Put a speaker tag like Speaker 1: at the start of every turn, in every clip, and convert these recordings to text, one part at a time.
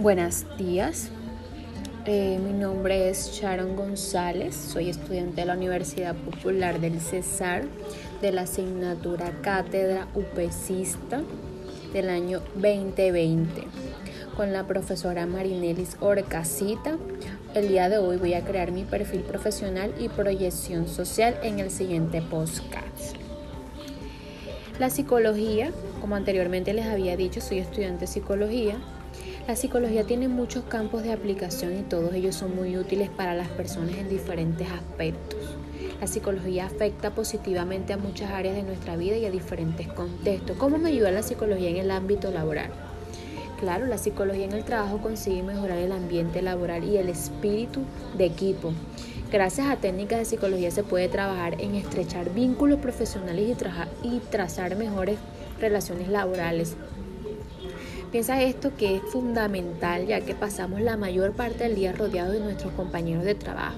Speaker 1: Buenos días, eh, mi nombre es Sharon González, soy estudiante de la Universidad Popular del Cesar de la asignatura Cátedra UPECista del año 2020 con la profesora Marinelis Orcasita. El día de hoy voy a crear mi perfil profesional y proyección social en el siguiente podcast. La psicología, como anteriormente les había dicho, soy estudiante de psicología la psicología tiene muchos campos de aplicación y todos ellos son muy útiles para las personas en diferentes aspectos. La psicología afecta positivamente a muchas áreas de nuestra vida y a diferentes contextos. ¿Cómo me ayuda la psicología en el ámbito laboral? Claro, la psicología en el trabajo consigue mejorar el ambiente laboral y el espíritu de equipo. Gracias a técnicas de psicología se puede trabajar en estrechar vínculos profesionales y, trazar mejores relaciones laborales. Piensa esto que es fundamental ya que pasamos la mayor parte del día rodeados de nuestros compañeros de trabajo.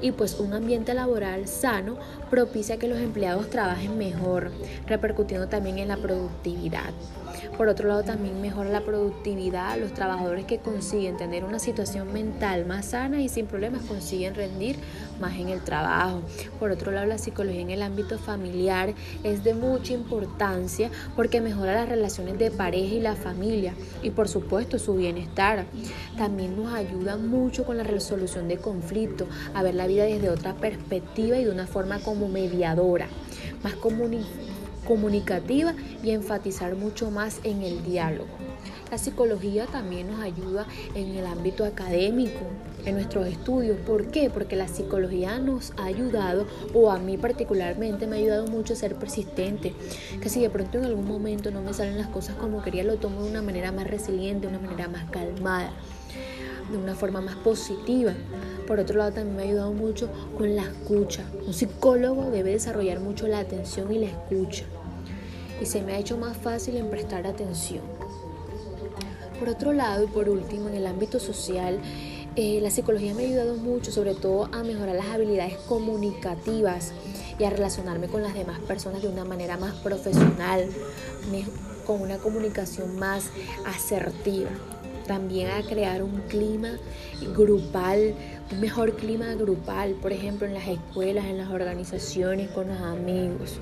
Speaker 1: Y pues un ambiente laboral sano propicia que los empleados trabajen mejor, repercutiendo también en la productividad. Por otro lado, también mejora la productividad. Los trabajadores que consiguen tener una situación mental más sana y sin problemas consiguen rendir más en el trabajo. Por otro lado, la psicología en el ámbito familiar es de mucha importancia porque mejora las relaciones de pareja y la familia y por supuesto su bienestar. También nos ayuda mucho con la resolución de conflictos, a ver la vida desde otra perspectiva y de una forma como mediadora, más comunicativa y enfatizar mucho más en el diálogo. La psicología también nos ayuda en el ámbito académico, en nuestros estudios. ¿Por qué? Porque la psicología nos ha ayudado, o a mí particularmente me ha ayudado mucho a ser persistente. Que si de pronto en algún momento no me salen las cosas como quería, lo tomo de una manera más resiliente, de una manera más calmada, de una forma más positiva. Por otro lado, también me ha ayudado mucho con la escucha. Un psicólogo debe desarrollar mucho la atención y la escucha. Y se me ha hecho más fácil en prestar atención. Por otro lado, y por último, en el ámbito social, eh, la psicología me ha ayudado mucho, sobre todo a mejorar las habilidades comunicativas y a relacionarme con las demás personas de una manera más profesional, con una comunicación más asertiva. También a crear un clima grupal, un mejor clima grupal, por ejemplo, en las escuelas, en las organizaciones, con los amigos.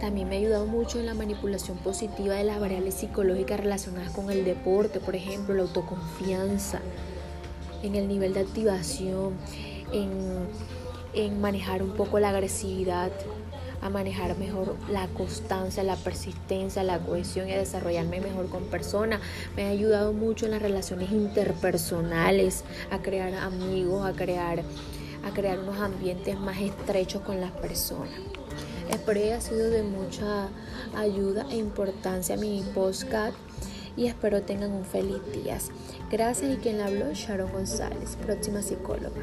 Speaker 1: También me ha ayudado mucho en la manipulación positiva de las variables psicológicas relacionadas con el deporte, por ejemplo, la autoconfianza, en el nivel de activación, en, manejar un poco la agresividad, a manejar mejor la constancia, la persistencia, la cohesión y a desarrollarme mejor con personas. Me ha ayudado mucho en las relaciones interpersonales, a crear amigos, a crear, a crear unos ambientes más estrechos con las personas. Espero que haya sido de mucha ayuda e importancia mi postcard y espero tengan un feliz día. Gracias y quien la habló, Sharon González, próxima psicóloga.